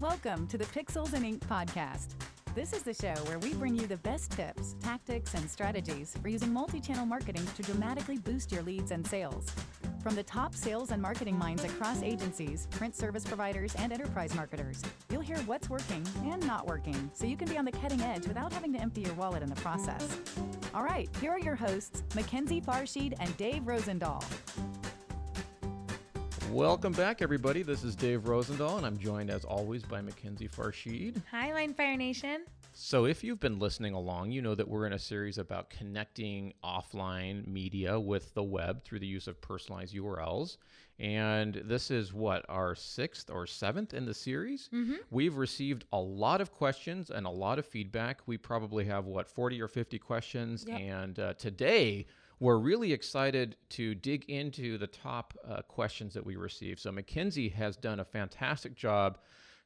Welcome to the Pixels and Ink podcast. This is the show where we bring you the best tips, tactics, and strategies for using multi channel marketing to dramatically boost your leads and sales. From the top sales and marketing minds across agencies, print service providers, and enterprise marketers, you'll hear what's working and not working so you can be on the cutting edge without having to empty your wallet in the process. All right, here are your hosts, Mackenzie Farshid and Dave Rosendahl. Welcome back, everybody. This is Dave Rosendahl, and I'm joined as always by Mackenzie Farshid. Hi, MindFire Nation. So, if you've been listening along, you know that we're in a series about connecting offline media with the web through the use of personalized URLs. And this is what, our sixth or seventh in the series? Mm-hmm. We've received a lot of questions and a lot of feedback. We probably have, what, 40 or 50 questions. Yep. And uh, today, we're really excited to dig into the top uh, questions that we received. So, Mackenzie has done a fantastic job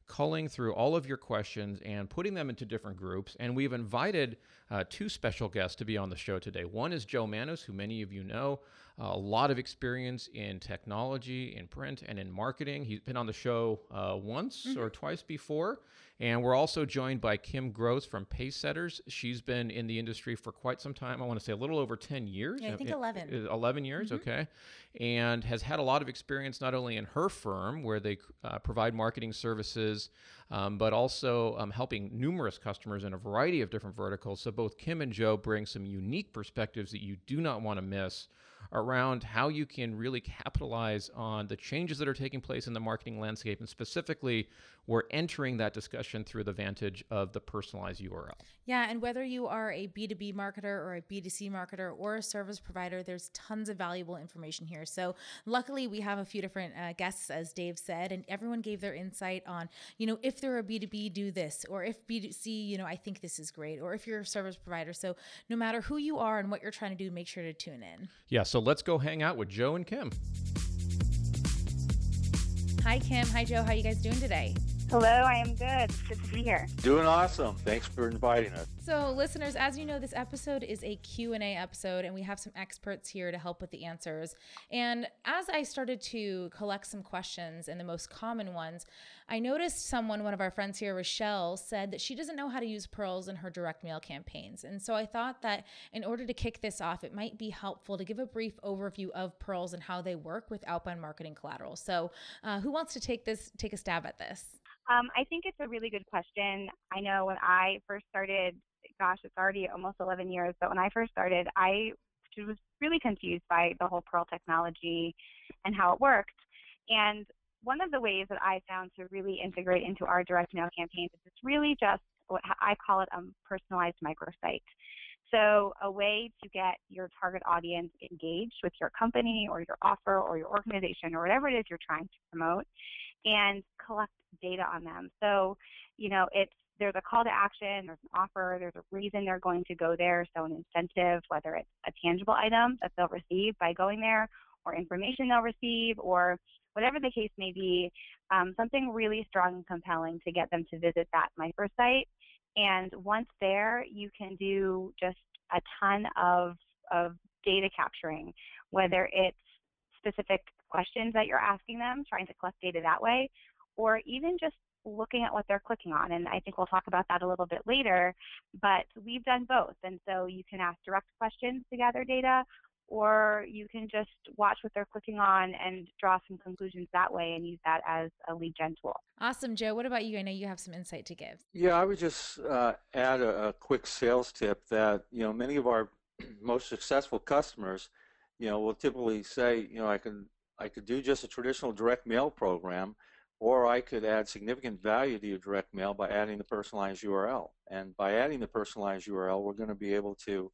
culling through all of your questions and putting them into different groups. And we've invited uh, two special guests to be on the show today. One is Joe Manos, who many of you know, a lot of experience in technology, in print, and in marketing. He's been on the show uh, once mm-hmm. or twice before. And we're also joined by Kim Gross from Pacesetters. She's been in the industry for quite some time. I want to say a little over 10 years. Yeah, I think 11. 11 years, mm-hmm. okay. And has had a lot of experience not only in her firm, where they uh, provide marketing services, um, but also um, helping numerous customers in a variety of different verticals. So both Kim and Joe bring some unique perspectives that you do not want to miss around how you can really capitalize on the changes that are taking place in the marketing landscape. And specifically, we're entering that discussion through the vantage of the personalized URL. Yeah, and whether you are a B2B marketer or a B2C marketer or a service provider, there's tons of valuable information here. So, luckily, we have a few different uh, guests, as Dave said, and everyone gave their insight on, you know, if they're a B2B, do this, or if B2C, you know, I think this is great, or if you're a service provider. So, no matter who you are and what you're trying to do, make sure to tune in. Yeah, so let's go hang out with Joe and Kim. Hi, Kim. Hi, Joe. How are you guys doing today? Hello, I am good. It's good to be here. Doing awesome. Thanks for inviting us. So, listeners, as you know, this episode is a Q&A episode and we have some experts here to help with the answers. And as I started to collect some questions and the most common ones, I noticed someone, one of our friends here, Rochelle, said that she doesn't know how to use PURLs in her direct mail campaigns. And so I thought that in order to kick this off, it might be helpful to give a brief overview of PURLs and how they work with outbound marketing collateral. So, uh, who wants to take this, take a stab at this? Um, I think it's a really good question. I know when I first started, gosh, it's already almost 11 years, but when I first started, I was really confused by the whole PURL technology and how it worked. And one of the ways that I found to really integrate into our direct mail campaigns is it's really just what I call it a personalized microsite. So, a way to get your target audience engaged with your company or your offer or your organization or whatever it is you're trying to promote and collect data on them. So, you know, it's there's a call to action, there's an offer, there's a reason they're going to go there, so an incentive, whether it's a tangible item that they'll receive by going there, or information they'll receive, or whatever the case may be, um, something really strong and compelling to get them to visit that microsite. And once there, you can do just a ton of, of data capturing, whether it's specific questions that you're asking them, trying to collect data that way, or even just looking at what they're clicking on. And I think we'll talk about that a little bit later. But we've done both. And so you can ask direct questions to gather data, or you can just watch what they're clicking on and draw some conclusions that way and use that as a lead gen tool. Awesome, Joe. What about you? I know you have some insight to give. Yeah, I would just uh, add a, a quick sales tip that you know many of our most successful customers, you know, will typically say, you know, I can I could do just a traditional direct mail program or I could add significant value to your direct mail by adding the personalized URL. And by adding the personalized URL, we're going to be able to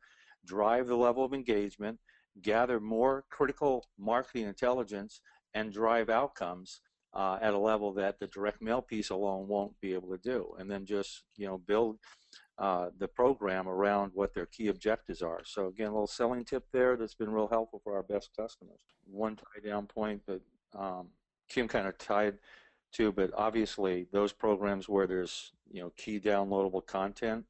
drive the level of engagement, gather more critical marketing intelligence, and drive outcomes uh, at a level that the direct mail piece alone won't be able to do. And then just you know build uh, the program around what their key objectives are. So again, a little selling tip there that's been real helpful for our best customers. One tie down point that um, Kim kind of tied to, but obviously those programs where there's you know key downloadable content,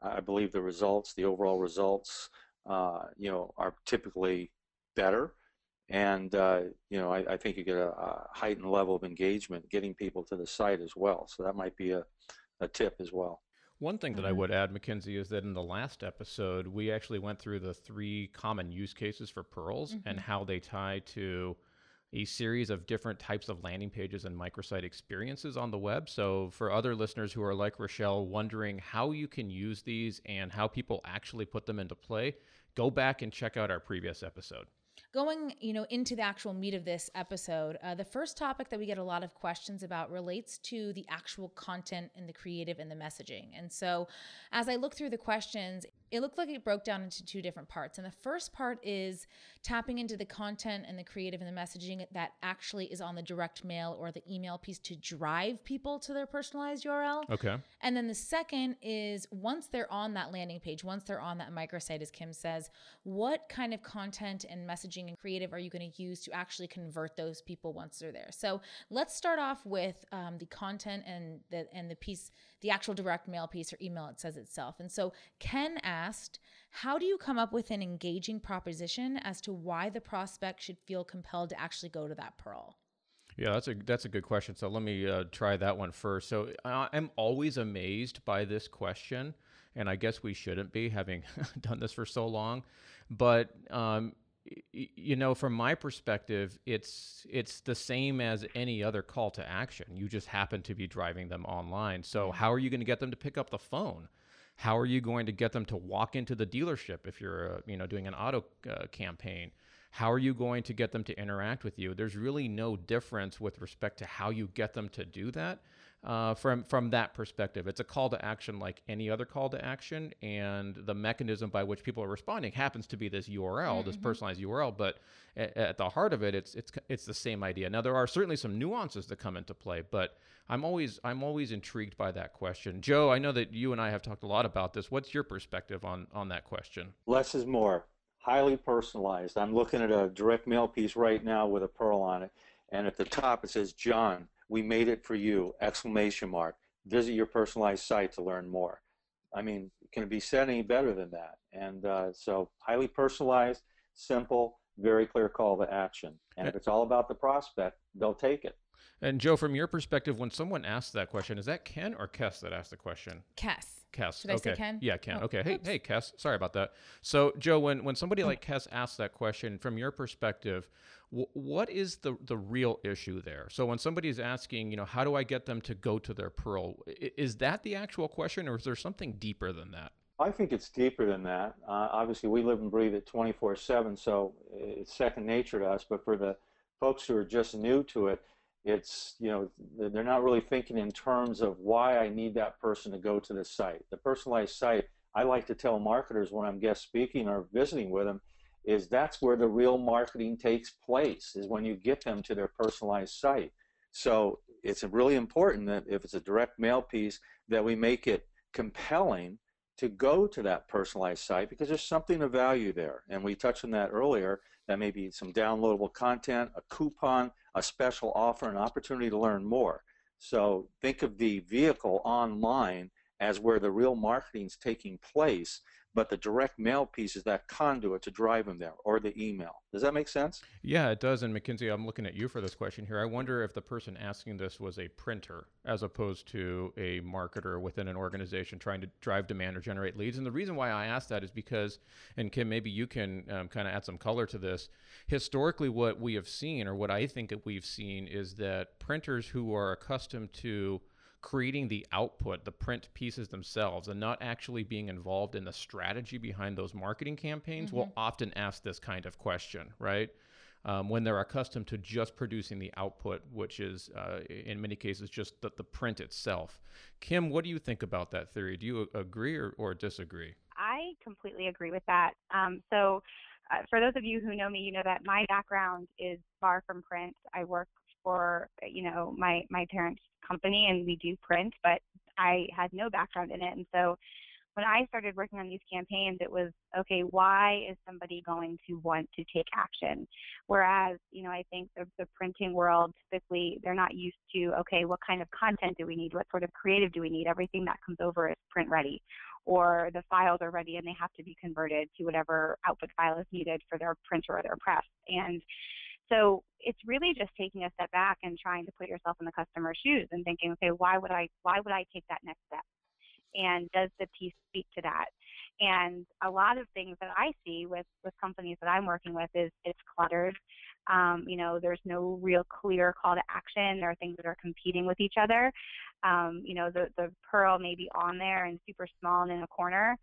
I believe the results, the overall results, uh, you know, are typically better. and uh, you know I, I, think you get a, a, heightened level of engagement getting people to the site as well so that might be a, a tip as well one thing that I mm-hmm. would add, Mackenzie, is that in the last episode, we actually went through the three common use cases for PURLs mm-hmm. and how they tie to a series of different types of landing pages and microsite experiences on the web. So, for other listeners who are like Rochelle, wondering how you can use these and how people actually put them into play, go back and check out our previous episode going you know into the actual meat of this episode uh, the first topic that we get a lot of questions about relates to the actual content and the creative and the messaging and so as i look through the questions it looked like it broke down into two different parts. And the first part is tapping into the content and the creative and the messaging that actually is on the direct mail or the email piece to drive people to their personalized URL. Okay. And then the second is once they're on that landing page, once they're on that microsite, as Kim says, what kind of content and messaging and creative are you going to use to actually convert those people once they're there? So let's start off with um, the content and the and the piece the actual direct mail piece or email it says itself. And so Ken asked, how do you come up with an engaging proposition as to why the prospect should feel compelled to actually go to that PURL? Yeah, that's a that's a good question. So let me uh, try that one first. So I'm always amazed by this question, and I guess we shouldn't be having done this for so long. But um, you know from my perspective it's it's the same as any other call to action. You just happen to be driving them online. So how are you going to get them to pick up the phone? How are you going to get them to walk into the dealership if you're uh, you know doing an auto uh, campaign? How are you going to get them to interact with you? There's really no difference with respect to how you get them to do that uh, from from that perspective. It's a call to action like any other call to action, and the mechanism by which people are responding happens to be this URL, mm-hmm. this personalized URL. But at, at, the heart of it, it's it's it's the same idea. Now there are certainly some nuances that come into play, but I'm always I'm always intrigued by that question. Joe, I know that you and I have talked a lot about this. What's your perspective on on that question? Less is more. Highly personalized. I'm looking at a direct mail piece right now with a PURL on it, and at the top it says John we made it for you! Exclamation mark. Visit your personalized site to learn more. I mean, can it be said any better than that? And uh, so, highly personalized, simple, very clear call to action. And if it's all about the prospect, they'll take it. And Joe, from your perspective, when someone asks that question, is that Ken or Kess that asked the question? Kess. Kess. Should okay. I say Ken? Yeah, Ken. Oh, okay. Hey, oops. hey, Kess. Sorry about that. So, Joe, when when somebody like Kess asks that question, from your perspective, w- what is the the real issue there? So, when somebody is asking, you know, how do I get them to go to their PURL? Is that the actual question, or is there something deeper than that? I think it's deeper than that. Uh, obviously, we live and breathe it 24 7, so it's second nature to us. But for the folks who are just new to it, it's you know they're not really thinking in terms of why I need that person to go to the site. The personalized site, I like to tell marketers when I'm guest speaking or visiting with them, is that's where the real marketing takes place. Is when you get them to their personalized site. So it's really important that if it's a direct mail piece, that we make it compelling to go to that personalized site because there's something of value there. And we touched on that earlier. That may be some downloadable content, a coupon, a special offer, an opportunity to learn more. So think of the vehicle online as where the real marketing is taking place but the direct mail piece is that conduit to drive them there or the email. Does that make sense? Yeah, it does. And Mackenzie, I'm looking at you for this question here. I wonder if the person asking this was a printer as opposed to a marketer within an organization trying to drive demand or generate leads. And the reason why I ask that is because, and Kim, maybe you can um, kind of add some color to this. Historically, what we have seen, or what I think that we've seen, is that printers who are accustomed to creating the output, the print pieces themselves, and not actually being involved in the strategy behind those marketing campaigns mm-hmm. will often ask this kind of question, right? Um, when they're accustomed to just producing the output, which is uh, in many cases just the, the, print itself. Kim, what do you think about that theory? Do you agree or, or disagree? I completely agree with that. Um, so, uh, for those of you who know me, you know that my background is far from print. I work for you know my my parents company and we do print, but I had no background in it. And so when I started working on these campaigns, it was okay, why is somebody going to want to take action? Whereas, you know, I think the, the printing world typically they're not used to okay, what kind of content do we need? What sort of creative do we need? Everything that comes over is print ready, or the files are ready and they have to be converted to whatever output file is needed for their printer or their press. And so it's really just taking a step back and trying to put yourself in the customer's shoes and thinking, okay, why would I why would I take that next step? and does the piece speak to that? And a lot of things that I see with with companies that I'm working with is it's cluttered. Um, you know, there's no real clear call to action. There are things that are competing with each other. Um, you know, the the PURL may be on there and super small and in a corner,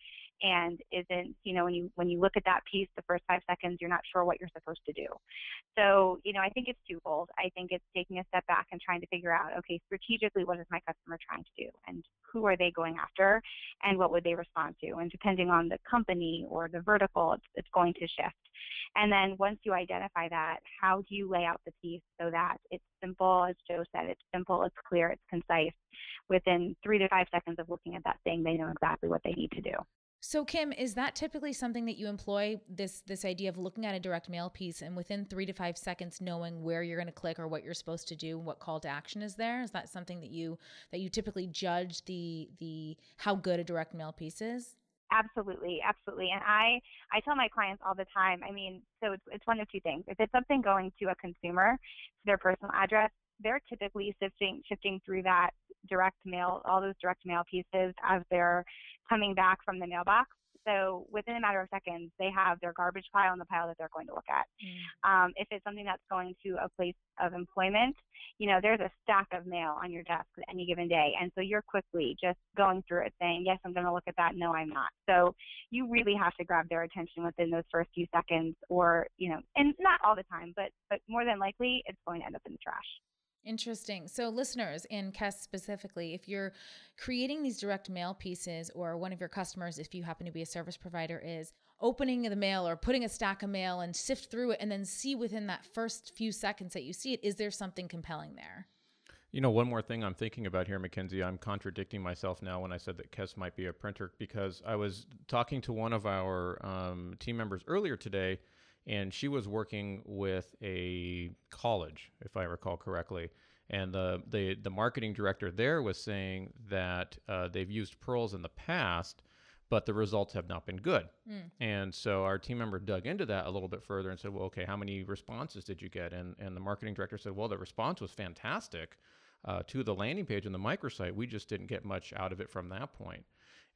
and isn't you know when you when you look at that piece the first five seconds you're not sure what you're supposed to do. So you know i think it's twofold. I think it's taking a step back and trying to figure out okay strategically what is my customer trying to do? And who are they going after? And what would they respond to? And depending on the company or the vertical it's, it's going to shift. And then once you identify that how do you lay out the piece so that it's simple as joe said it's simple it's clear it's concise. Within three to five seconds of looking at that thing they know exactly what they need to do so Kim, is that typically something that you employ this this idea of looking at a direct mail piece and within 3 to 5 seconds knowing where you're going to click or what you're supposed to do, what call to action is there? Is that something that you that you typically judge the the how good a direct mail piece is? Absolutely, absolutely. And I I tell my clients all the time. I mean, so it's it's one of two things. If it's something going to a consumer to their personal address, they're typically sifting shifting through that direct mail, all those direct mail pieces as they're coming back from the mailbox. So within a matter of seconds, they have their garbage pile and the pile that they're going to look at. Mm. Um, if it's something that's going to a place of employment, you know, there's a stack of mail on your desk at any given day. And so you're quickly just going through it saying, yes, I'm going to look at that. No, I'm not. So you really have to grab their attention within those first few seconds or, you know, and not all the time, but, but more than likely it's going to end up in the trash. Interesting. So, listeners, and Kes specifically, if you're creating these direct mail pieces, or one of your customers, if you happen to be a service provider, is opening the mail or putting a stack of mail and sift through it and then see within that first few seconds that you see it, is there something compelling there? You know, one more thing I'm thinking about here, Mackenzie, I'm contradicting myself now when I said that Kes might be a printer because I was talking to one of our um, team members earlier today and she was working with a college, if I recall correctly. And the the, the marketing director there was saying that uh, they've used PURLs in the past, but the results have not been good. Mm. And so our team member dug into that a little bit further and said, "Well, okay, how many responses did you get?" And and the marketing director said, "Well, the response was fantastic." Uh, to the landing page and the microsite, we just didn't get much out of it from that point.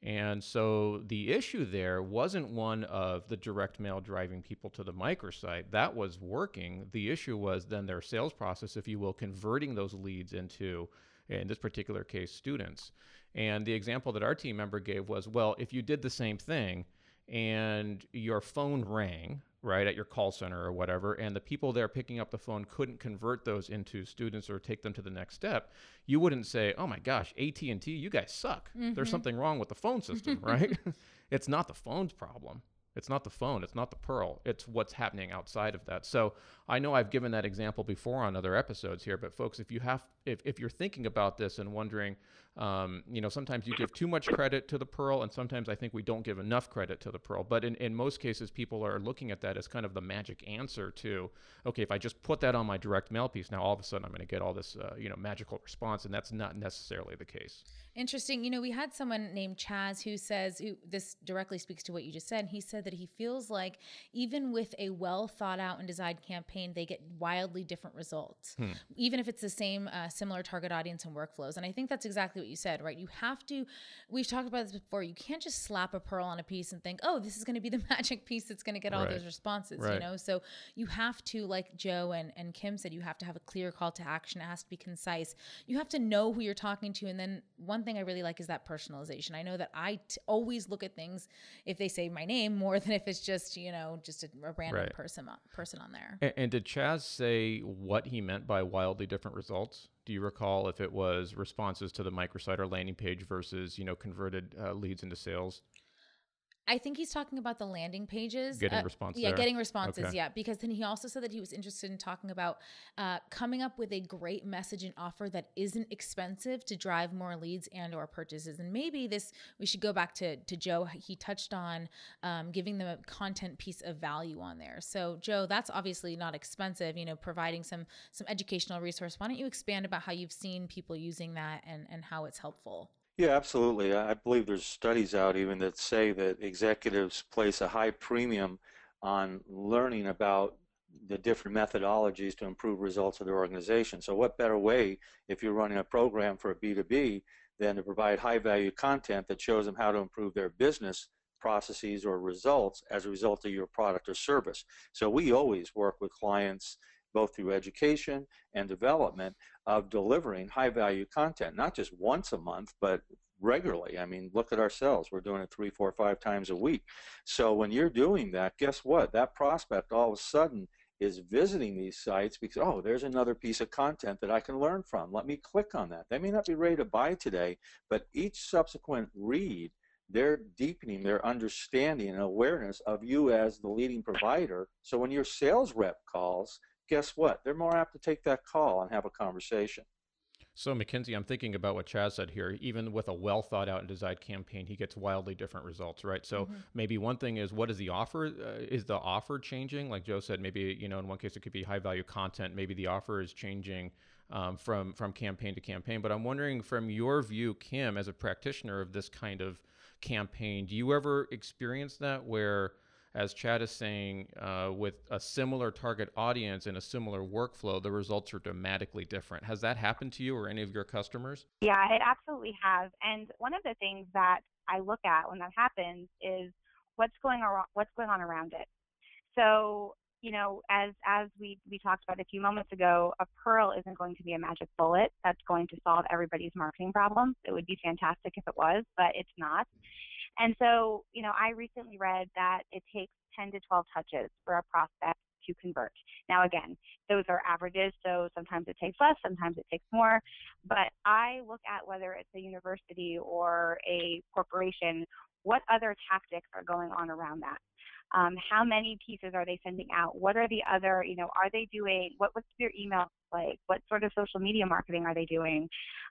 And so the issue there wasn't one of the direct mail driving people to the microsite. That was working. The issue was then their sales process, if you will, converting those leads into, in this particular case, students. And the example that our team member gave was well, if you did the same thing and your phone rang, right, at your call center or whatever, and the people there picking up the phone couldn't convert those into students or take them to the next step, you wouldn't say, "Oh my gosh, AT&T, you guys suck. Mm-hmm. There's something wrong with the phone system," right? it's not the phone's problem. It's not the phone, it's not the PURL. It's what's happening outside of that. So, I know I've given that example before on other episodes here, but folks, if you have if, if you're thinking about this and wondering, um, you know, sometimes you give too much credit to the PURL, and sometimes I think we don't give enough credit to the PURL. But in, in most cases, people are looking at that as kind of the magic answer to, okay, if I just put that on my direct mail piece, now all of a sudden I'm going to get all this, uh, you know, magical response, and that's not necessarily the case. Interesting. You know, we had someone named Chaz who says, who this directly speaks to what you just said. He said that he feels like even with a well thought out and designed campaign, they get wildly different results, hmm. even if it's the same, uh, similar target audience and workflows. And I think that's exactly what you said, right? You have to, we've talked about this before, you can't just slap a PURL on a piece and think, oh, this is going to be the magic piece that's going to get all right. those responses, right. you know? So you have to, like Joe and, and Kim said, you have to have a clear call to action. It has to be concise. You have to know who you're talking to. And then one thing I really like is that personalization. I know that I t- always look at things if they say my name more than if it's just, you know, just a, a random right. person, person on there. And, and did Chaz say what he meant by wildly different results? do you recall if it was responses to the microsite or landing page versus you know converted uh, leads into sales? I think he's talking about the landing pages. Getting uh, responses. Yeah, getting responses. Okay. Yeah, because then he also said that he was interested in talking about uh, coming up with a great message and offer that isn't expensive to drive more leads and or purchases. And maybe this we should go back to to Joe. He touched on um, giving them a content piece of value on there. So Joe, that's obviously not expensive. You know, providing some some educational resource. Why don't you expand about how you've seen people using that and and how it's helpful? Yeah, absolutely. I believe there's studies out even that say that executives place a high premium on learning about the different methodologies to improve results of their organization. So what better way if you're running a program for a B2B than to provide high value content that shows them how to improve their business processes or results as a result of your product or service. So we always work with clients both through education and development of delivering high value content, not just once a month, but regularly. I mean, look at ourselves. We're doing it three, four, five times a week. So when you're doing that, guess what? That prospect all of a sudden is visiting these sites because, oh, there's another piece of content that I can learn from. Let me click on that. They may not be ready to buy today, but each subsequent read, they're deepening their understanding and awareness of you as the leading provider. So when your sales rep calls, guess what? They're more apt to take that call and have a conversation. So, Mackenzie, I'm thinking about what Chaz said here. Even with a well thought out and designed campaign, he gets wildly different results, right? So, mm-hmm. maybe one thing is what is the offer? Uh, is the offer changing? Like Joe said, maybe you know, in one case it could be high value content. Maybe the offer is changing um, from from campaign to campaign. But I'm wondering, from your view, Kim, as a practitioner of this kind of campaign, do you ever experience that where as Chad is saying, uh, with a similar target audience and a similar workflow, the results are dramatically different. Has that happened to you or any of your customers? Yeah, it absolutely has. And one of the things that I look at when that happens is what's going on, what's going on around it. So, you know, as as we we talked about a few moments ago, a PURL isn't going to be a magic bullet that's going to solve everybody's marketing problems. It would be fantastic if it was, but it's not. And so, you know, I recently read that it takes 10 to 12 touches for a prospect to convert. Now, again, those are averages, so sometimes it takes less, sometimes it takes more. But I look at whether it's a university or a corporation, what other tactics are going on around that. Um, how many pieces are they sending out? What are the other, you know, are they doing, what, what's their email like? What sort of social media marketing are they doing?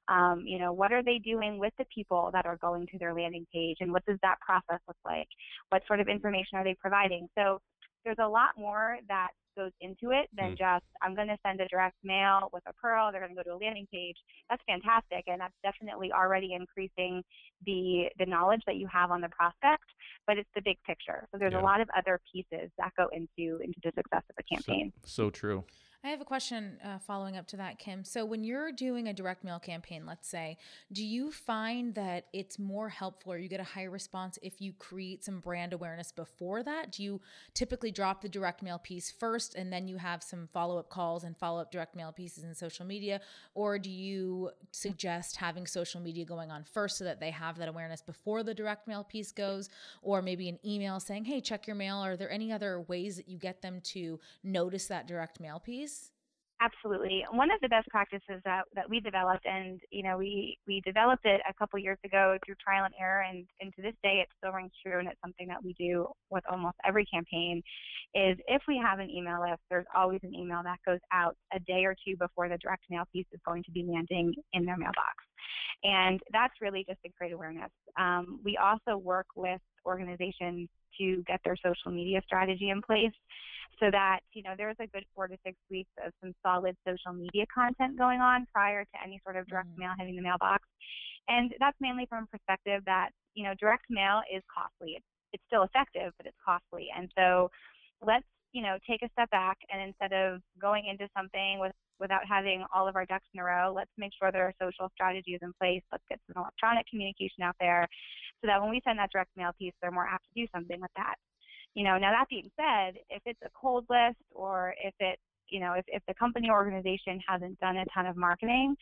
Um, you know, what are they doing with the people that are going to their landing page and what does that process look like? What sort of information are they providing? So there's a lot more that goes into it than mm. just I'm going to send a direct mail with a PURL. They're going to go to a landing page. That's fantastic, and that's definitely already increasing the the knowledge that you have on the prospect. But it's the big picture. So there's yeah. a lot of other pieces that go into into the success of a campaign. So, so true. I have a question uh, following up to that, Kim. So, when you're doing a direct mail campaign, let's say, do you find that it's more helpful or you get a higher response if you create some brand awareness before that? Do you typically drop the direct mail piece first and then you have some follow up calls and follow up direct mail pieces in social media? Or do you suggest having social media going on first so that they have that awareness before the direct mail piece goes? Or maybe an email saying, hey, check your mail? Are there any other ways that you get them to notice that direct mail piece? Absolutely. One of the best practices that, that we developed, and you know, we, we developed it a couple years ago through trial and error, and, and to this day it still rings true, and it's something that we do with almost every campaign, is if we have an email list, there's always an email that goes out a day or two before the direct mail piece is going to be landing in their mailbox. And that's really just to create awareness. Um, we also work with organizations to get their social media strategy in place so that you know there's a good four to six weeks of some solid social media content going on prior to any sort of direct mm-hmm. mail hitting the mailbox. And that's mainly from a perspective that you know direct mail is costly. It's, it's still effective but it's costly. And so let's you know take a step back and instead of going into something with without having all of our ducks in a row let's make sure that our social strategy is in place. Let's get some electronic communication out there so that when we send that direct mail piece they're more apt to do something with that. You know, now that being said, if it's a cold list or if it's you know, if, if the company or organization hasn't done a ton of marketing,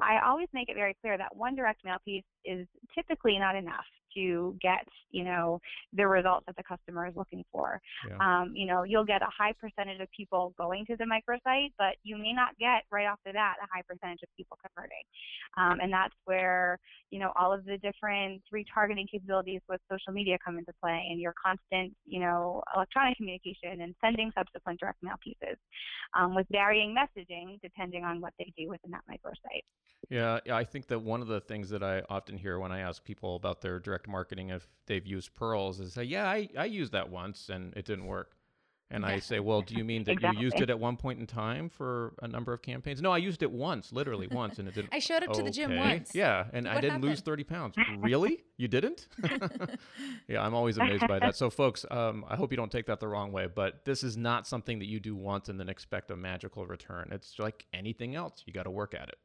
I always make it very clear that one direct mail piece is typically not enough to get, you know, the results that the customer is looking for. Yeah. Um, you know, you'll get a high percentage of people going to the microsite, but you may not get right off the bat a high percentage of people converting. Um, and that's where, you know, all of the different retargeting capabilities with social media come into play and your constant, you know, electronic communication and sending subsequent direct mail pieces um, with varying messaging depending on what they do within that microsite. Yeah, I think that one of the things that I often hear when I ask people about their direct marketing if they've used PURLs is say, "Yeah, I, I used that once and it didn't work." And I say, "Well, do you mean that exactly. you used it at one point in time for a number of campaigns?" No, I used it once, literally once, and it didn't. I showed up to the gym once. Yeah, and I didn't lose thirty pounds. really? You didn't? yeah, I'm always amazed by that. So, folks, um, I hope you don't take that the wrong way, but this is not something that you do once and then expect a magical return. It's like anything else; you got to work at it.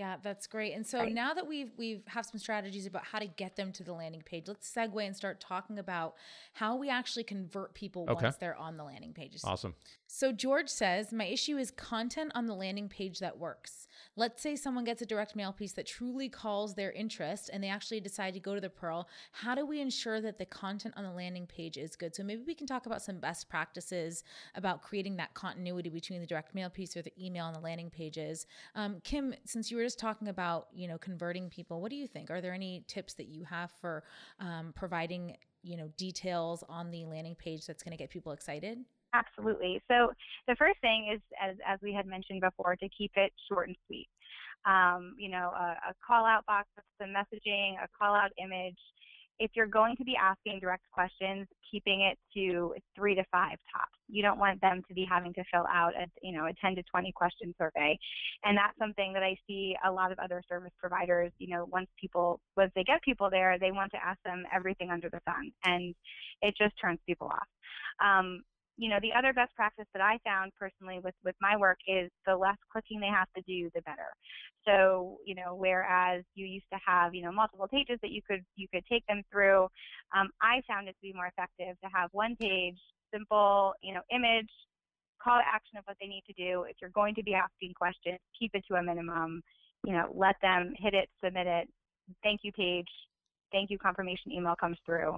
Yeah, that's great. And so Right. now that we've we've have some strategies about how to get them to the landing page, let's segue and start talking about how we actually convert people Okay. once they're on the landing pages. Awesome. So George says, my issue is content on the landing page that works. Let's say someone gets a direct mail piece that truly calls their interest and they actually decide to go to the PURL. How do we ensure that the content on the landing page is good? So maybe we can talk about some best practices about creating that continuity between the direct mail piece or the email and the landing pages. Um, Kim, since you were just talking about, you know, converting people, what do you think? Are there any tips that you have for um, providing, you know, details on the landing page that's going to get people excited? Absolutely. So the first thing is, as, as we had mentioned before, to keep it short and sweet. Um, you know, a, a call out box with some messaging, a call out image. If you're going to be asking direct questions, keeping it to three to five tops. You don't want them to be having to fill out a you know a 10 to 20 question survey, and that's something that I see a lot of other service providers. You know, once people once they get people there, they want to ask them everything under the sun, and it just turns people off. Um, you know, the other best practice that I found personally with, with my work is the less clicking they have to do, the better. So, you know, whereas you used to have, you know, multiple pages that you could you could take them through, um, I found it to be more effective to have one page, simple, you know, image, call to action of what they need to do. If you're going to be asking questions, keep it to a minimum. You know, let them hit it, submit it, thank you page, thank you confirmation email comes through.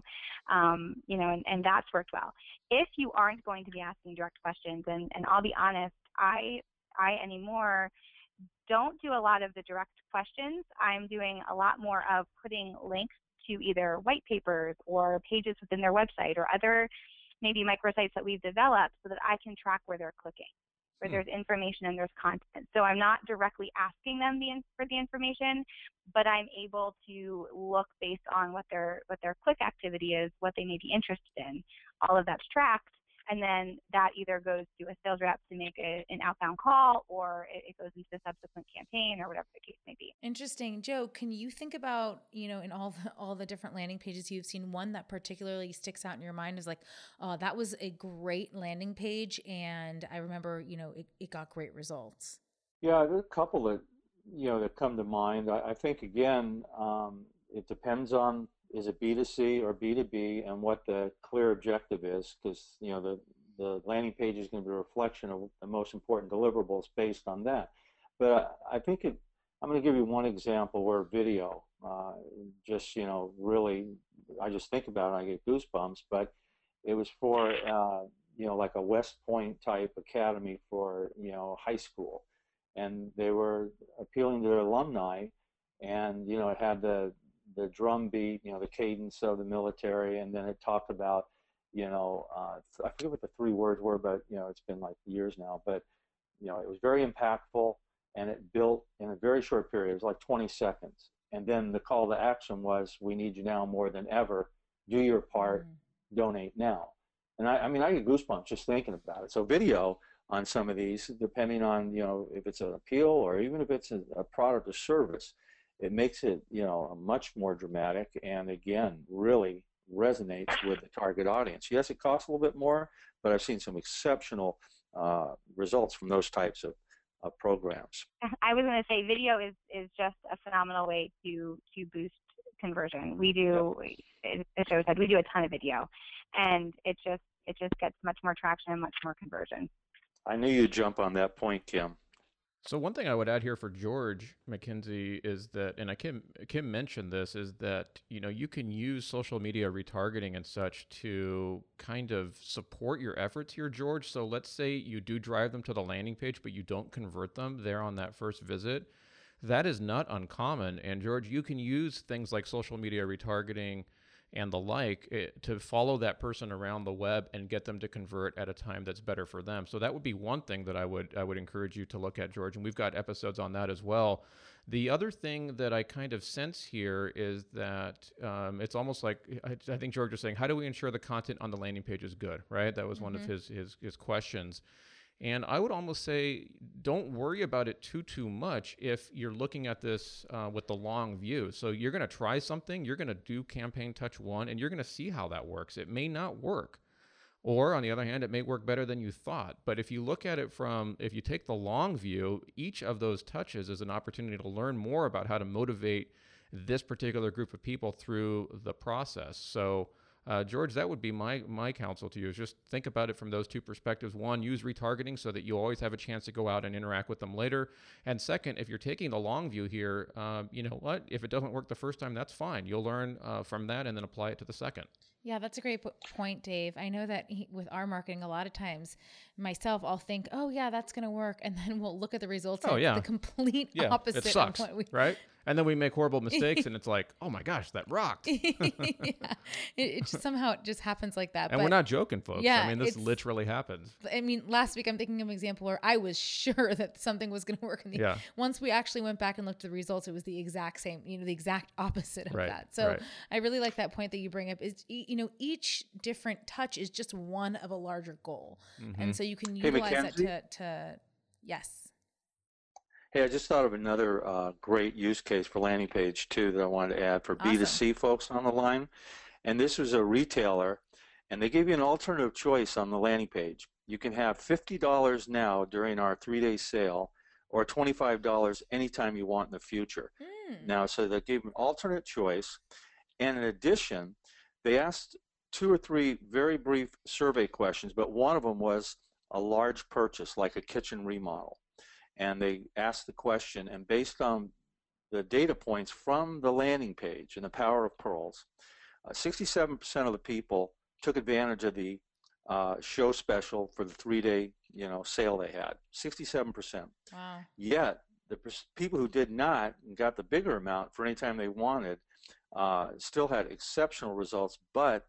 Um, you know, and, and that's worked well. If you aren't going to be asking direct questions, and, and I'll be honest, I I anymore don't do a lot of the direct questions. I'm doing a lot more of putting links to either white papers or pages within their website or other maybe microsites that we've developed so that I can track where they're clicking, where Hmm. there's information and there's content. So I'm not directly asking them the for the information, but I'm able to look based on what their what their click activity is, what they may be interested in. All of that's tracked, and then that either goes to a sales rep to make a, an outbound call, or it, it goes into a subsequent campaign, or whatever the case may be. Interesting, Joe. Can you think about you know in all the, all the different landing pages you've seen one that particularly sticks out in your mind is like, oh, that was a great landing page, and I remember you know it, it got great results. Yeah, there are a couple that you know that come to mind. I, I think again, um, it depends on is it B2C or B2B and what the clear objective is, because you know the the landing page is going to be a reflection of the most important deliverables based on that. But I, think it. I'm going to give you one example where video, uh, just you know, really, I just think about it, I get goosebumps. But it was for uh, you know like a West Point type academy for you know high school and they were appealing to their alumni and you know it had the the drum beat you know the cadence of the military and then it talked about you know uh, i forget what the three words were but you know it's been like years now but you know it was very impactful and it built in a very short period it was like 20 seconds and then the call to action was we need you now more than ever do your part Mm. donate now. And I, I mean, I get goosebumps just thinking about it. So video on some of these, depending on you know if it's an appeal or even if it's a, a product or service, it makes it you know much more dramatic and again really resonates with the target audience. Yes, it costs a little bit more, but I've seen some exceptional uh, results from those types of, of programs. I was going to say video is is just a phenomenal way to to boost conversion. We do, as Joe said, we do a ton of video, and it just it just gets much more traction and much more conversion. I knew you'd jump on that point, Kim. So one thing I would add here for George Mackenzie is that, and I Kim Kim mentioned this, is that you know you can use social media retargeting and such to kind of support your efforts here, George. So let's say you do drive them to the landing page, but you don't convert them there on that first visit. That is not uncommon. And George, you can use things like social media retargeting and the like it, eh, to follow that person around the web and get them to convert at a time that's better for them. So that would be one thing that I would I would encourage you to look at, George. And we've got episodes on that as well. The other thing that I kind of sense here is that um, it's almost like I, I, think George was saying, how do we ensure the content on the landing page is good, right? That was mm-hmm. one of mm-hmm. his, his his questions. And I would almost say, don't worry about it too too much if you're looking at this uh, with the long view. So you're going to try something, you're going to do campaign touch one, and you're going to see how that works. It may not work, or on the other hand, it may work better than you thought. But if you look at it from, if you take the long view, each of those touches is an opportunity to learn more about how to motivate this particular group of people through the process. So uh, George, that would be my my counsel to you is just think about it from those two perspectives. One, use retargeting so that you always have a chance to go out and interact with them later. And second, if you're taking the long view here, uh, you know what? If it doesn't work the first time, that's fine. You'll learn uh, from that and then apply it to the second. Yeah, that's a great point, Dave. I know that he, with our marketing, a lot of times myself, I'll think, "Oh yeah, that's going to work," and then we'll look at the results. Oh yeah, the complete yeah, opposite. It sucks, we, right? and then we make horrible mistakes and it's like oh my gosh that rocked yeah. it, it just, somehow it just happens like that and but we're not joking folks yeah, i mean this literally happens i mean last week i'm thinking of an example where i was sure that something was going to work in the yeah. once we actually went back and looked at the results it was the exact same you know the exact opposite of right, that so right. i really like that point that you bring up is you know each different touch is just one of a larger goal mm-hmm. and so you can utilize hey, that to, to yes Hey, I just thought of another uh, great use case for landing page too that I wanted to add for awesome. B2C folks on the line. And this was a retailer, and they gave you an alternative choice on the landing page. You can have $50 now during our three-day sale, or $25 anytime you want in the future. Mm. Now, so they gave an alternate choice, and in addition, they asked two or three very brief survey questions, but one of them was a large purchase, like a kitchen remodel and they asked the question, and based on the data points from the landing page and the power of PURLs, 67% uh, of the people took advantage of the uh, show special for the three-day you know sale they had 67% wow. yet the people who did not and got the bigger amount for any time they wanted uh, still had exceptional results but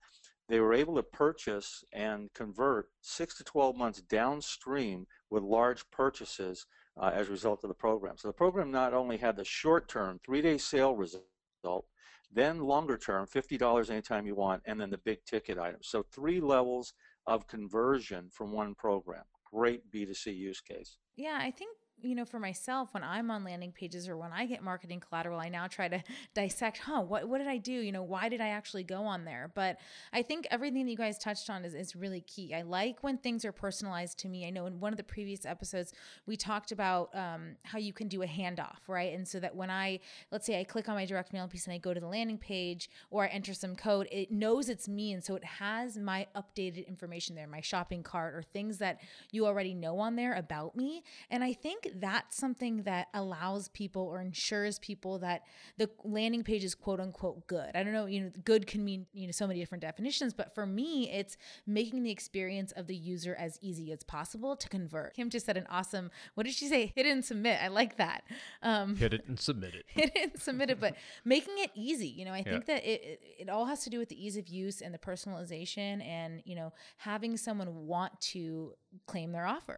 they were able to purchase and convert 6 to 12 months downstream with large purchases uh, as a result of the program. So the program not only had the short-term three-day sale result, then longer term, $50 anytime you want, and then the big ticket items. So three levels of conversion from one program. Great B2C use case. Yeah, I think you know, for myself, when I'm on landing pages or when I get marketing collateral, I now try to dissect, huh, what, what did I do? You know, why did I actually go on there? But I think everything that you guys touched on is, is really key. I like when things are personalized to me. I know in one of the previous episodes, we talked about um, how you can do a handoff, right? And so that when I, let's say I click on my direct mail piece and I go to the landing page or I enter some code, it knows it's me. And so it has my updated information there, my shopping cart or things that you already know on there about me. And I think that's something that allows people or ensures people that the landing page is quote unquote good. I don't know, you know, good can mean, you know, so many different definitions, but for me, it's making the experience of the user as easy as possible to convert. Kim just said an awesome, what did she say? Hit it and submit. I like that. Um, hit it and submit it. hit it and submit it, but making it easy. You know, I yeah. think that it, it, it all has to do with the ease of use and the personalization and, you know, having someone want to claim their offer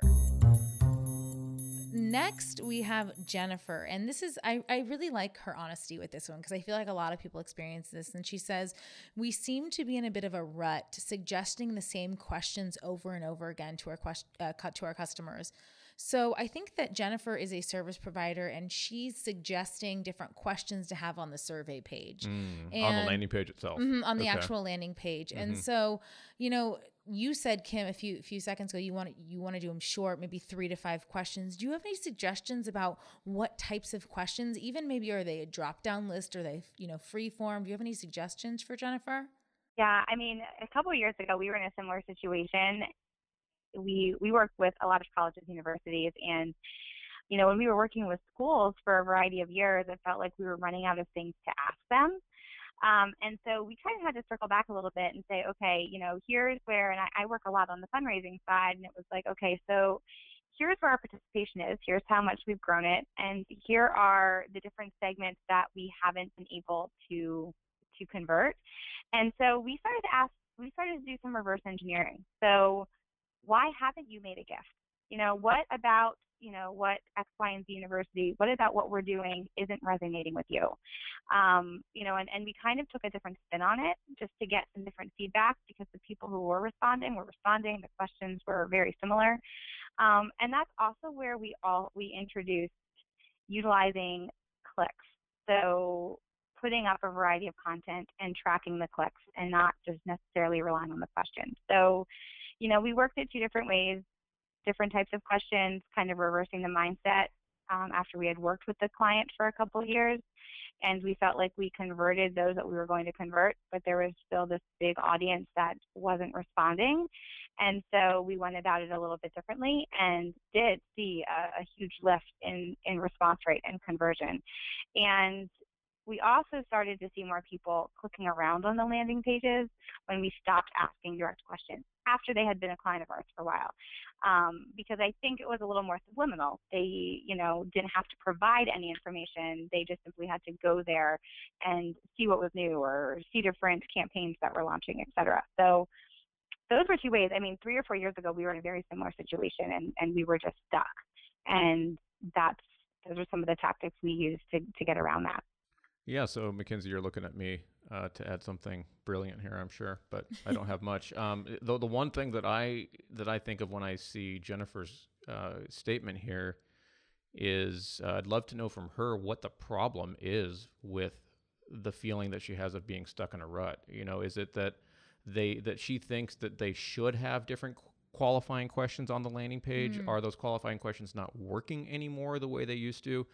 next we have Jennifer, and this is I, I really like her honesty with this one because I feel like a lot of people experience this. And she says, We seem to be in a bit of a rut, suggesting the same questions over and over again to our quest- uh, to our customers. So I think that Jennifer is a service provider and she's suggesting different questions to have on the survey page. Mm, on the landing page itself. Mm-hmm, on the okay. actual landing page. Mm-hmm. And so, you know, you said Kim a few few seconds ago you want you want to do them short, maybe 3 to 5 questions. Do you have any suggestions about what types of questions, even maybe are they a drop down list or they, you know, free form? Do you have any suggestions for Jennifer? Yeah, I mean, a couple of years ago we were in a similar situation. We we worked with a lot of colleges and universities and you know, when we were working with schools for a variety of years, it felt like we were running out of things to ask them. Um, and so we kind of had to circle back a little bit and say, okay, you know, here's where, and I, I work a lot on the fundraising side, and it was like, okay, so here's where our participation is, here's how much we've grown it, and here are the different segments that we haven't been able to to convert. And so we started to ask, we started to do some reverse engineering. So why haven't you made a gift? You know, what about you know what X, Y, and Z University, what about what we're doing isn't resonating with you? Um, you know, and, and we kind of took a different spin on it just to get some different feedback because the people who were responding were responding, the questions were very similar. Um, and that's also where we all we introduced utilizing clicks. So putting up a variety of content and tracking the clicks and not just necessarily relying on the questions. So, you know, we worked it two different ways, different types of questions, kind of reversing the mindset um, after we had worked with the client for a couple of years. And we felt like we converted those that we were going to convert, but there was still this big audience that wasn't responding. And so we went about it a little bit differently and did see a, a huge lift in, in response rate and conversion. And we also started to see more people clicking around on the landing pages when we stopped asking direct questions after they had been a client of ours for a while. Um, because I think it was a little more subliminal. They, you know, didn't have to provide any information. They just simply had to go there and see what was new or see different campaigns that were launching, et cetera. So those were two ways. I mean, three or four years ago, we were in a very similar situation and, and we were just stuck. And that's, those are some of the tactics we used to, to get around that. Yeah, so Mackenzie, you're looking at me uh, to add something brilliant here, I'm sure, but I don't have much. Um, the the one thing that I that I think of when I see Jennifer's uh, statement here is uh, I'd love to know from her what the problem is with the feeling that she has of being stuck in a rut. You know, is it that they that she thinks that they should have different qualifying questions on the landing page? Mm. Are those qualifying questions not working anymore the way they used to?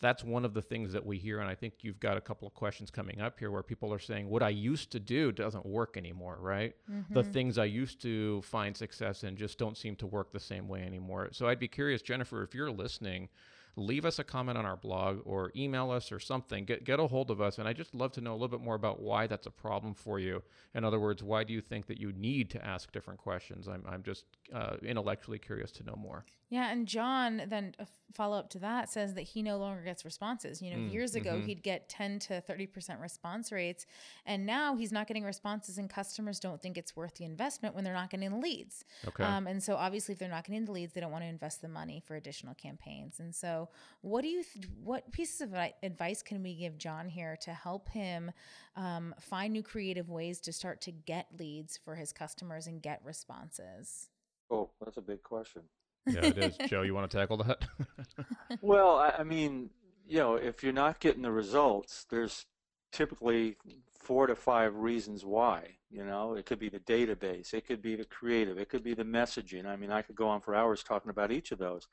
That's one of the things that we hear. And I think you've got a couple of questions coming up here where people are saying, what I used to do doesn't work anymore, right? Mm-hmm. The things I used to find success in just don't seem to work the same way anymore. So I'd be curious, Jennifer, if you're listening, leave us a comment on our blog or email us or something. Get get a hold of us, and I just love to know a little bit more about why that's a problem for you. In other words, why do you think that you need to ask different questions? I'm I'm just uh, intellectually curious to know more. Yeah, and John then a follow up to that says that he no longer gets responses. You know, mm, years ago mm-hmm. he'd get 10 to 30% response rates, and now he's not getting responses, and customers don't think it's worth the investment when they're not getting leads. Okay. Um, and so obviously, if they're not getting the leads, they don't want to invest the money for additional campaigns. And so, what do you, th- what pieces of advice can we give John here to help him um, find new creative ways to start to get leads for his customers and get responses? Oh, that's a big question. Yeah, it is. Joe, you want to tackle that? well, I, I mean, you know, if you're not getting the results, there's typically four to five reasons why. You know, it could be the database, it could be the creative, it could be the messaging. I mean, I could go on for hours talking about each of those.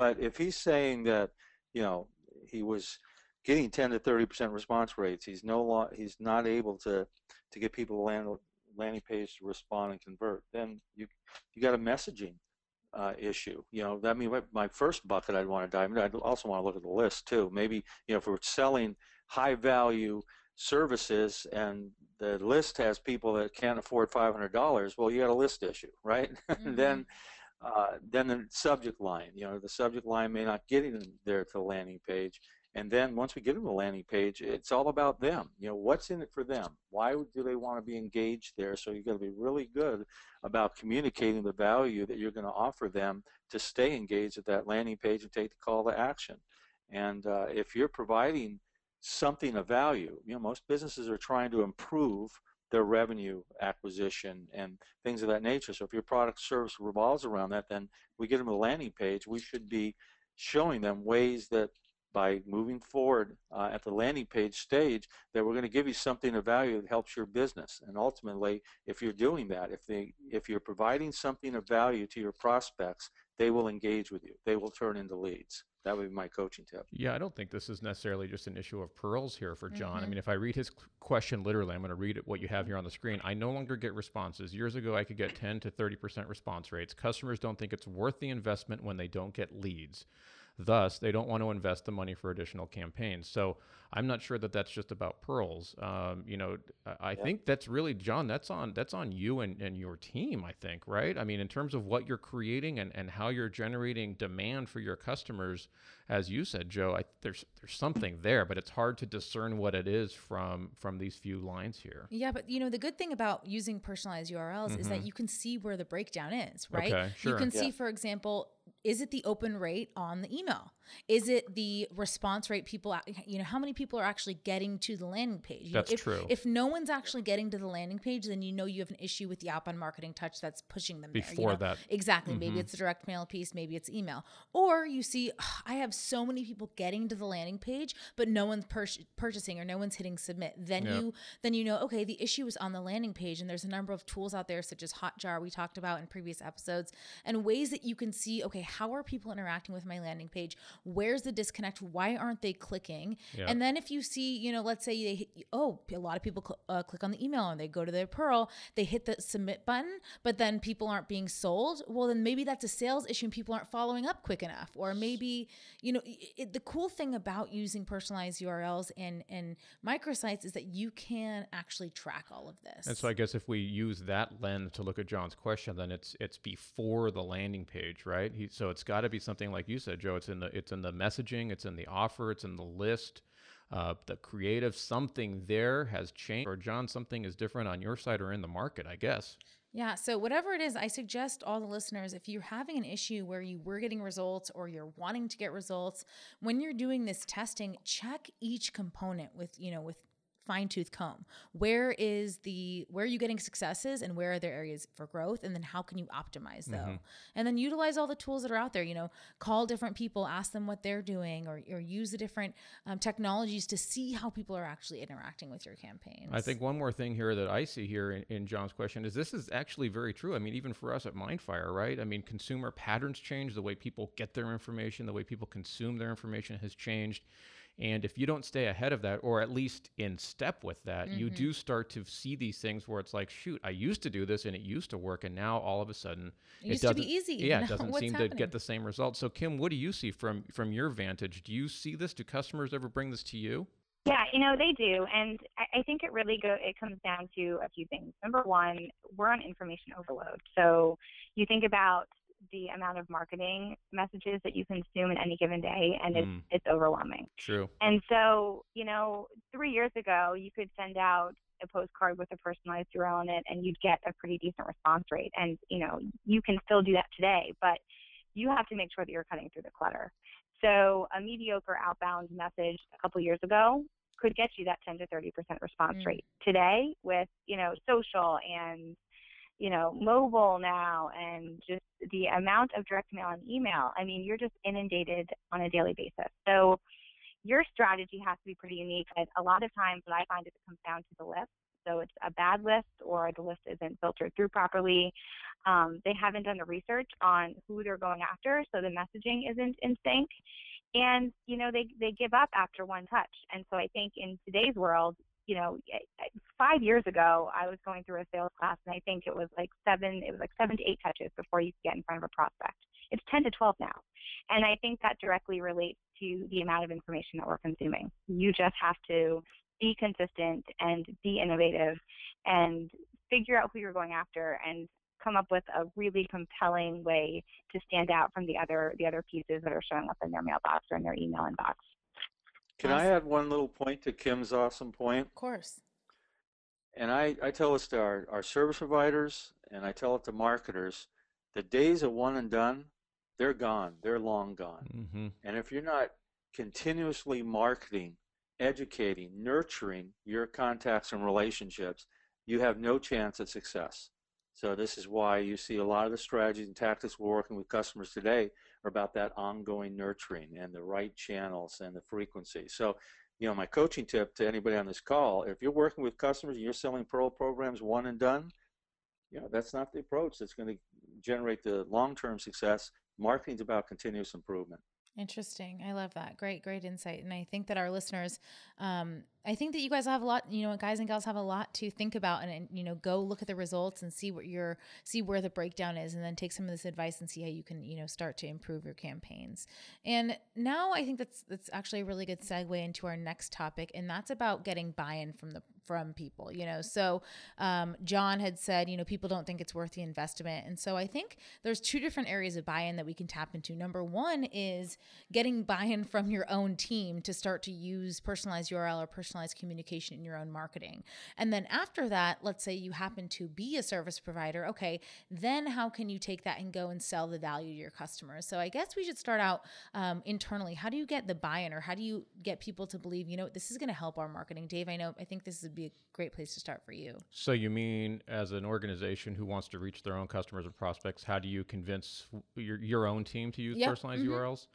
But if he's saying that, you know, he was getting 10 to 30 percent response rates, he's no lo- he's not able to to get people to land landing page to respond and convert. Then you you got a messaging uh, issue. You know, I mean, my first bucket I'd want to dive into. I'd also want to look at the list too. Maybe you know, if we're selling high value services and the list has people that can't afford $500, well, you got a list issue, right? Mm-hmm. then, uh, then the subject line. You know, the subject line may not get in there to the landing page. And then once we get them to the landing page, it's all about them. You know, what's in it for them? Why do they want to be engaged there? So you've got to be really good about communicating the value that you're going to offer them to stay engaged at that landing page and take the call to action. And uh, if you're providing something of value, you know, most businesses are trying to improve their revenue acquisition and things of that nature. So if your product service revolves around that, then we get them a landing page. We should be showing them ways that by moving forward uh, at the landing page stage that we're going to give you something of value that helps your business and ultimately if you're doing that if they if you're providing something of value to your prospects they will engage with you they will turn into leads that would be my coaching tip. Yeah, I don't think this is necessarily just an issue of PURLs here for John. Mm-hmm. I mean, if I read his question literally, I'm going to read it, what you have here on the screen. I no longer get responses. Years ago, I could get 10 to 30% response rates. Customers don't think it's worth the investment when they don't get leads. Thus, they don't want to invest the money for additional campaigns. So I'm not sure that that's just about PURLs. Um, you know, I, think that's really John. That's on that's on you and, and your team. I think, right? I mean, in terms of what you're creating and, and how you're generating demand for your customers, as you said, Joe. I, there's there's something there, but it's hard to discern what it is from from these few lines here. Yeah, but you know the good thing about using personalized URLs mm-hmm. is that mm-hmm. you can see where the breakdown is, right? Okay, sure. You can yeah. see, for example, is it the open rate on the email? Is it the response rate people, you know, how many people are actually getting to the landing page? You that's know, if, true. If no one's actually getting to the landing page, then you know you have an issue with the outbound marketing touch that's pushing them Before there. You know? that. Exactly. Mm-hmm. Maybe it's a direct mail piece, maybe it's email. Or you see, I have so many people getting to the landing page, but no one's pur- purchasing or no one's hitting submit. Then you then you know, okay, the issue is on the landing page. And there's a number of tools out there, such as Hotjar, we talked about in previous episodes, and ways that you can see, okay, how are people interacting with my landing page? Where's the disconnect? why aren't they clicking yeah. and then if you see you know let's say they hit, oh a lot of people cl- uh, click on the email and they go to their PURL they hit the submit button but then people aren't being sold well then maybe that's a sales issue and people aren't following up quick enough or maybe you know it, the cool thing about using personalized urls and and microsites is that you can actually track all of this and so i guess if we use that lens to look at john's question then it's it's before the landing page right he, so it's got to be something like you said joe it's in the it's in the messaging it's in the offer, it's in the list. Uh, the creative, something there has changed. Or, John, something is different on your side or in the market, I guess. Yeah. So, whatever it is, I suggest all the listeners if you're having an issue where you were getting results or you're wanting to get results, when you're doing this testing, check each component with, you know, with fine tooth comb. Where is the where are you getting successes and where are there areas for growth and then how can you optimize though? Mm-hmm. And then utilize all the tools that are out there, you know, call different people, ask them what they're doing or, or use the different um, technologies to see how people are actually interacting with your campaigns. I think one more thing here that I see here in, in John's question is this is actually very true. I mean, even for us at MindFire, right? I mean, consumer patterns change, the way people get their information, the way people consume their information has changed. And if you don't stay ahead of that, or at least in step with that, mm-hmm. you do start to see these things where it's like, shoot, I used to do this and it used to work, and now all of a sudden it, it doesn't. easy. Yeah, it doesn't seem happening? to get the same results. So, Kim, what do you see from from your vantage? Do you see this? Do customers ever bring this to you? Yeah, you know they do, and I think it really go. It comes down to a few things. Number one, we're on information overload. So you think about the amount of marketing messages that you consume in any given day, and it's mm. it's overwhelming. True. And so, you know, three years ago, you could send out a postcard with a personalized URL in it, and you'd get a pretty decent response rate. And you know, you can still do that today, but you have to make sure that you're cutting through the clutter. So, a mediocre outbound message a couple years ago could get you that 10 to 30 percent response mm. rate. Today, with you know social and you know, mobile now and just the amount of direct mail and email. I mean, you're just inundated on a daily basis. So your strategy has to be pretty unique. And a lot of times what I find is it comes down to the list. So it's a bad list or the list isn't filtered through properly. Um, they haven't done the research on who they're going after, so the messaging isn't in sync. And, you know, they, they give up after one touch. And so I think in today's world, you know, five years ago, I was going through a sales class, and I think it was like seven, it was like seven to eight touches before you could get in front of a prospect. It's 10 to 12 now. And I think that directly relates to the amount of information that we're consuming. You just have to be consistent and be innovative and figure out who you're going after and come up with a really compelling way to stand out from the other the other pieces that are showing up in their mailbox or in their email inbox. Can awesome. I add one little point to Kim's awesome point? Of course. And I, I tell this to our, our service providers and I tell it to marketers the days of one and done, they're gone. They're long gone. Mm-hmm. And if you're not continuously marketing, educating, nurturing your contacts and relationships, you have no chance at success. So this is why you see a lot of the strategies and tactics we're working with customers today are about that ongoing nurturing and the right channels and the frequency. So, you know, my coaching tip to anybody on this call, if you're working with customers and you're selling PURL programs one and done, you know, that's not the approach that's going to generate the long-term success. Marketing's about continuous improvement. Interesting. I love that. Great, great insight. And I think that our listeners, um, I think that you guys have a lot, you know, guys and gals have a lot to think about and, and, you know, go look at the results and see what your see where the breakdown is and then take some of this advice and see how you can, you know, start to improve your campaigns. And now I think that's that's actually a really good segue into our next topic and that's about getting buy-in from the from people, you know. So um, John had said, you know, people don't think it's worth the investment. And so I think there's two different areas of buy-in that we can tap into. Number one is getting buy-in from your own team to start to use personalized URL or personalized communication in your own marketing. And then after that, let's say you happen to be a service provider, okay, then how can you take that and go and sell the value to your customers? So I guess we should start out um, internally. How do you get the buy-in or how do you get people to believe, you know, this is going to help our marketing? Dave, I know, I think this would be a great place to start for you. So you mean as an organization who wants to reach their own customers and prospects, how do you convince your, your own team to use yep. personalized mm-hmm. URLs?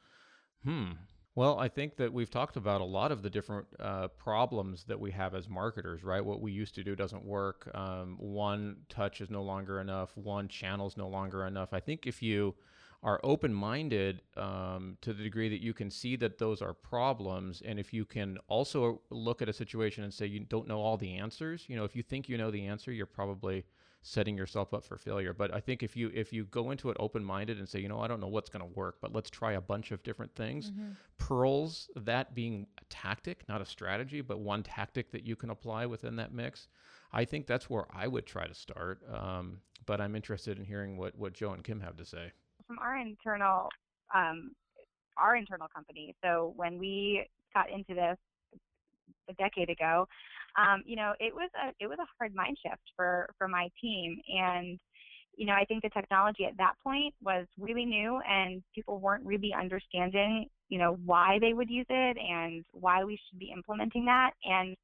Hmm. Well, I think that we've talked about a lot of the different uh, problems that we have as marketers, right? What we used to do doesn't work. Um, one touch is no longer enough. One channel is no longer enough. I think if you are open minded um, to the degree that you can see that those are problems. And if you can also look at a situation and say you don't know all the answers, you know, if you think you know the answer, you're probably setting yourself up for failure. But I think if you if you go into it open minded and say, you know, I don't know what's going to work, but let's try a bunch of different things. Mm-hmm. PURLs, that being a tactic, not a strategy, but one tactic that you can apply within that mix. I think that's where I would try to start. Um, but I'm interested in hearing what what Joe and Kim have to say from our internal um, our internal company. So when we got into this a decade ago, um, you know, it was a it was a hard mind shift for for my team, and you know, I think the technology at that point was really new, and people weren't really understanding, you know, why they would use it and why we should be implementing that, and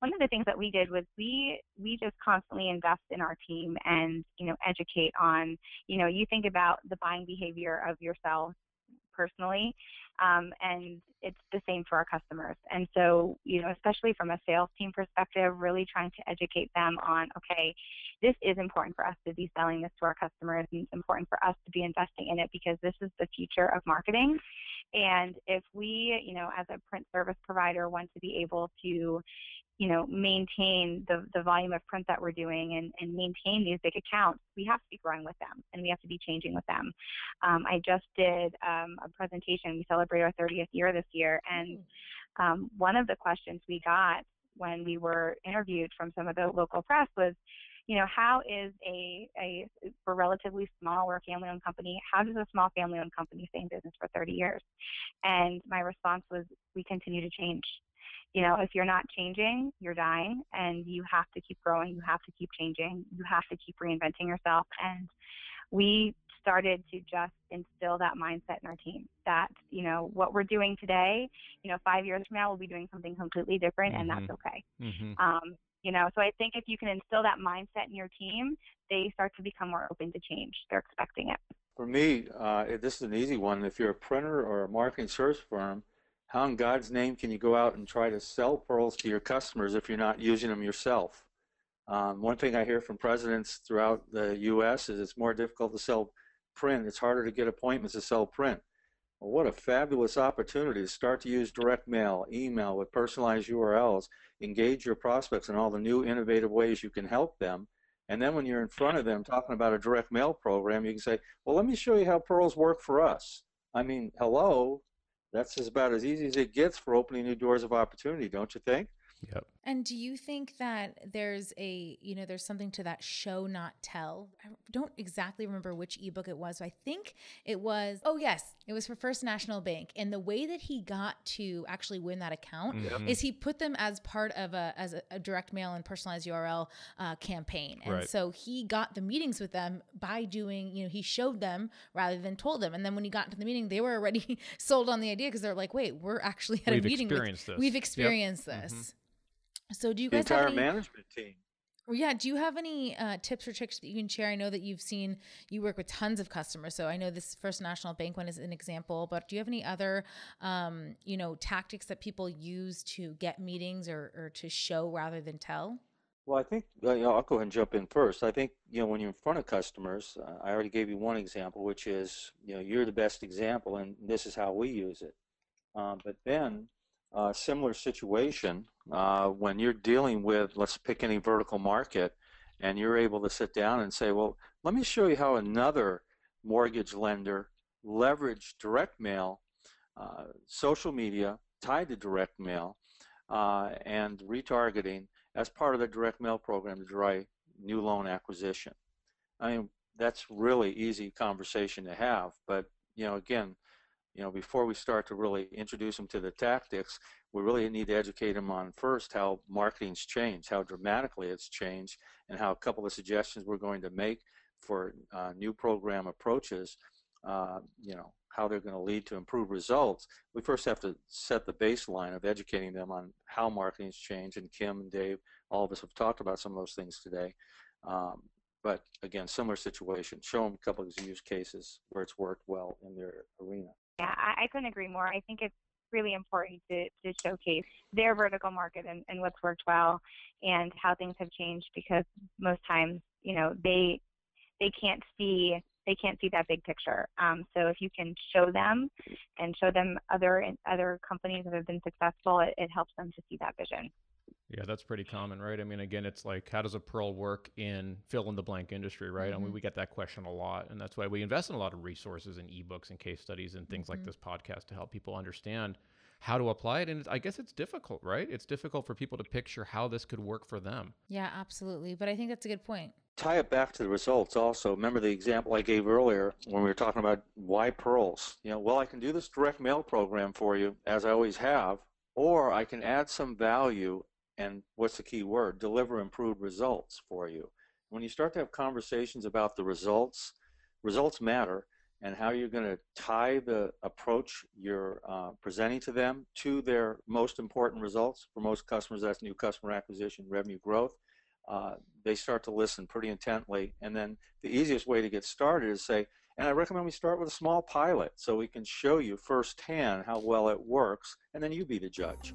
one of the things that we did was we we just constantly invest in our team and you know educate on you know you think about the buying behavior of yourself personally um, and it's the same for our customers. And so you know especially from a sales team perspective really trying to educate them on okay this is important for us to be selling this to our customers and it's important for us to be investing in it because this is the future of marketing. And if we you know as a print service provider want to be able to you know, maintain the, the volume of print that we're doing and, and maintain these big accounts, we have to be growing with them and we have to be changing with them. Um, I just did um, a presentation. We celebrate our 30th year this year. And um, one of the questions we got when we were interviewed from some of the local press was, you know, how is a, a for relatively small or family-owned company, how does a small family-owned company stay in business for 30 years? And my response was, we continue to change you know, if you're not changing, you're dying and you have to keep growing, you have to keep changing, you have to keep reinventing yourself. And we started to just instill that mindset in our team that, you know, what we're doing today, you know, five years from now, we'll be doing something completely different mm-hmm. and that's mm-hmm. okay. Mm-hmm. Um, you know, so I think if you can instill that mindset in your team, they start to become more open to change. They're expecting it. For me, uh, this is an easy one. If you're a printer or a marketing service firm, how in God's name can you go out and try to sell PURLs to your customers if you're not using them yourself? Um, one thing I hear from presidents throughout the U.S. is it's more difficult to sell print. It's harder to get appointments to sell print. Well, what a fabulous opportunity to start to use direct mail, email with personalized URLs, engage your prospects in all the new innovative ways you can help them. And then when you're in front of them talking about a direct mail program, you can say, well, let me show you how PURLs work for us. I mean, hello, that's about as easy as it gets for opening new doors of opportunity, don't you think? Yep. And do you think that there's a, you know, there's something to that show not tell? I don't exactly remember which ebook it was. I think it was, oh, yes, it was for First National Bank. And the way that he got to actually win that account mm-hmm. is he put them as part of a, as a, a direct mail and personalized URL uh, campaign. And right. so he got the meetings with them by doing, you know, he showed them rather than told them. And then when he got into the meeting, they were already sold on the idea because they're like, wait, we're actually at we've a meeting. Experienced with, this. We've experienced yep. this. Mm-hmm. So do you the guys entire have any, management team? Yeah. Do you have any uh, tips or tricks that you can share? I know that you've seen you work with tons of customers, so I know this First National Bank one is an example. But do you have any other, um, you know, tactics that people use to get meetings or, or to show rather than tell? Well, I think uh, you know, I'll go ahead and jump in first. I think you know when you're in front of customers, uh, I already gave you one example, which is you know you're the best example, and this is how we use it. Um, but then uh, similar situation uh, when you're dealing with, let's pick any vertical market, and you're able to sit down and say, well, let me show you how another mortgage lender leveraged direct mail, uh, social media tied to direct mail, uh, and retargeting as part of the direct mail program to drive new loan acquisition. I mean, that's really easy conversation to have, but you know, again, you know, before we start to really introduce them to the tactics, we really need to educate them on first how marketing's changed, how dramatically it's changed, and how a couple of suggestions we're going to make for uh, new program approaches, uh, you know, how they're going to lead to improved results. We first have to set the baseline of educating them on how marketing's changed, and Kim and Dave, all of us have talked about some of those things today. Um, but again, similar situation. Show them a couple of use cases where it's worked well in their arena. Yeah, I, I couldn't agree more. I think it's really important to, to showcase their vertical market and, and what's worked well and how things have changed because most times, you know, they they can't see they can't see that big picture. Um, so if you can show them and show them other other companies that have been successful, it, it helps them to see that vision. Yeah, that's pretty common, right? I mean, again, it's like, how does a PURL work in fill in the blank industry, right? Mm-hmm. I mean, mm-hmm. we get that question a lot, and that's why we invest in a lot of resources and ebooks and case studies and things mm-hmm. like this podcast to help people understand how to apply it. And I guess it's difficult, right? It's difficult for people to picture how this could work for them. Yeah, absolutely. But I think that's a good point. Tie it back to the results also. Remember the example I gave earlier when we were talking about why PURLs? You know, well, I can do this direct mail program for you, as I always have, or I can add some value and what's the key word? Deliver improved results for you. When you start to have conversations about the results, results matter, and how you're going to tie the approach you're uh, presenting to them to their most important results. For most customers, that's new customer acquisition, revenue growth. Uh, they start to listen pretty intently. And then the easiest way to get started is say, and I recommend we start with a small pilot so we can show you firsthand how well it works, and then you be the judge.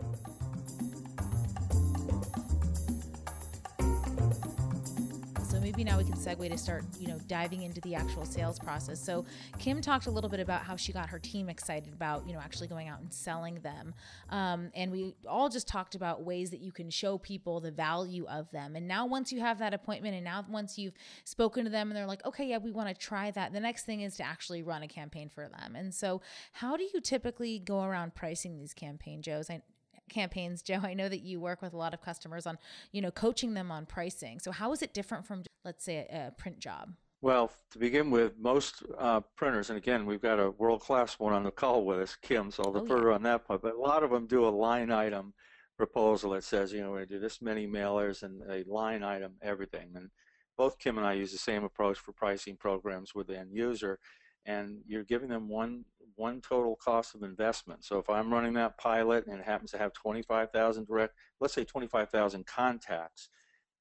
Maybe now we can segue to start, you know, diving into the actual sales process. So Kim talked a little bit about how she got her team excited about, you know, actually going out and selling them. Um, and we all just talked about ways that you can show people the value of them. And now once you have that appointment and now once you've spoken to them and they're like, okay, yeah, we want to try that. The next thing is to actually run a campaign for them. And so how do you typically go around pricing these campaign, Joes? I, campaigns joe. I know that you work with a lot of customers on you know coaching them on pricing. So how is it different from let's say a, a print job? Well to begin with most uh, printers and again we've got a world class one on the call with us kim so i'll defer oh, yeah. on that part but a lot of them do a line item proposal that says you know we're going to do this many mailers and a line item everything. And both kim and i use the same approach for pricing programs with the end user and you're giving them one one total cost of investment. So if I'm running that pilot and it happens to have 25,000 direct, let's say 25,000 contacts,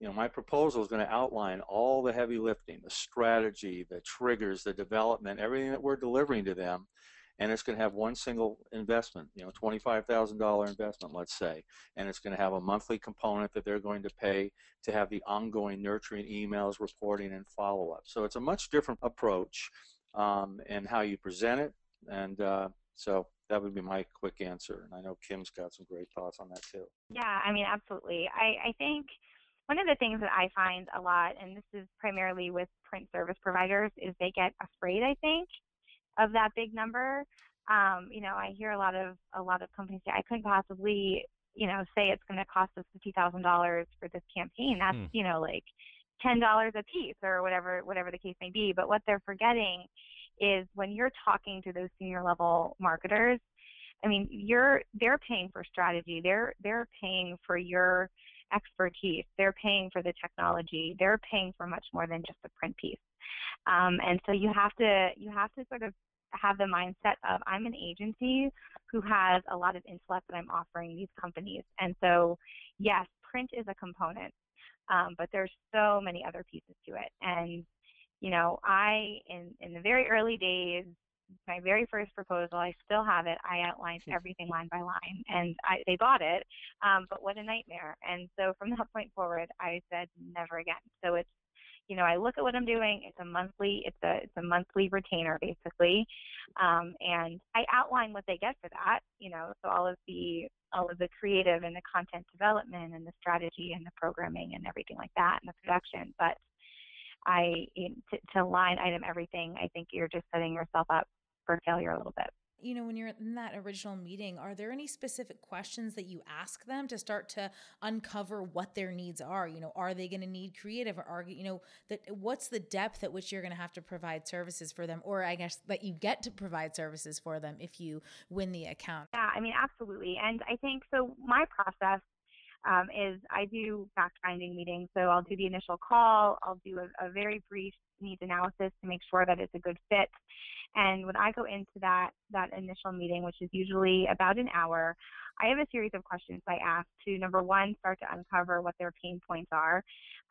you know, my proposal is going to outline all the heavy lifting, the strategy, the triggers, the development, everything that we're delivering to them, and it's going to have one single investment, you know, $25,000 investment, let's say, and it's going to have a monthly component that they're going to pay to have the ongoing nurturing emails, reporting, and follow-up. So it's a much different approach um, and how you present it. And uh, so that would be my quick answer. And I know Kim's got some great thoughts on that too. Yeah, I mean, absolutely. I, I think one of the things that I find a lot, and this is primarily with print service providers, is they get afraid, I think, of that big number. Um, you know, I hear a lot of a lot of companies say, I couldn't possibly, you know, say it's going to cost us fifty thousand dollars for this campaign. That's, hmm. you know, like ten dollars a piece or whatever whatever the case may be. But what they're forgetting is when you're talking to those senior level marketers, I mean, you're they're paying for strategy. They're they're paying for your expertise. They're paying for the technology. They're paying for much more than just a print piece. Um, and so you have to you have to sort of have the mindset of I'm an agency who has a lot of intellect that I'm offering these companies. And so yes, print is a component, um, but there's so many other pieces to it. And you know, I in in the very early days, my very first proposal, I still have it. I outlined everything line by line, and I, they bought it. Um, but what a nightmare! And so from that point forward, I said never again. So it's you know, I look at what I'm doing. It's a monthly, it's a it's a monthly retainer basically, um, and I outline what they get for that. You know, so all of the all of the creative and the content development and the strategy and the programming and everything like that and the production. But I to, to line item everything, I think you're just setting yourself up for failure a little bit you know, when you're in that original meeting, are there any specific questions that you ask them to start to uncover what their needs are? You know, are they going to need creative or are, you know, that what's the depth at which you're going to have to provide services for them? Or I guess that you get to provide services for them if you win the account? Yeah, I mean, absolutely. And I think so, my process um, is I do fact finding meetings. So I'll do the initial call, I'll do a, a very brief needs analysis to make sure that it's a good fit. And when I go into that that initial meeting, which is usually about an hour, I have a series of questions I ask to number one, start to uncover what their pain points are,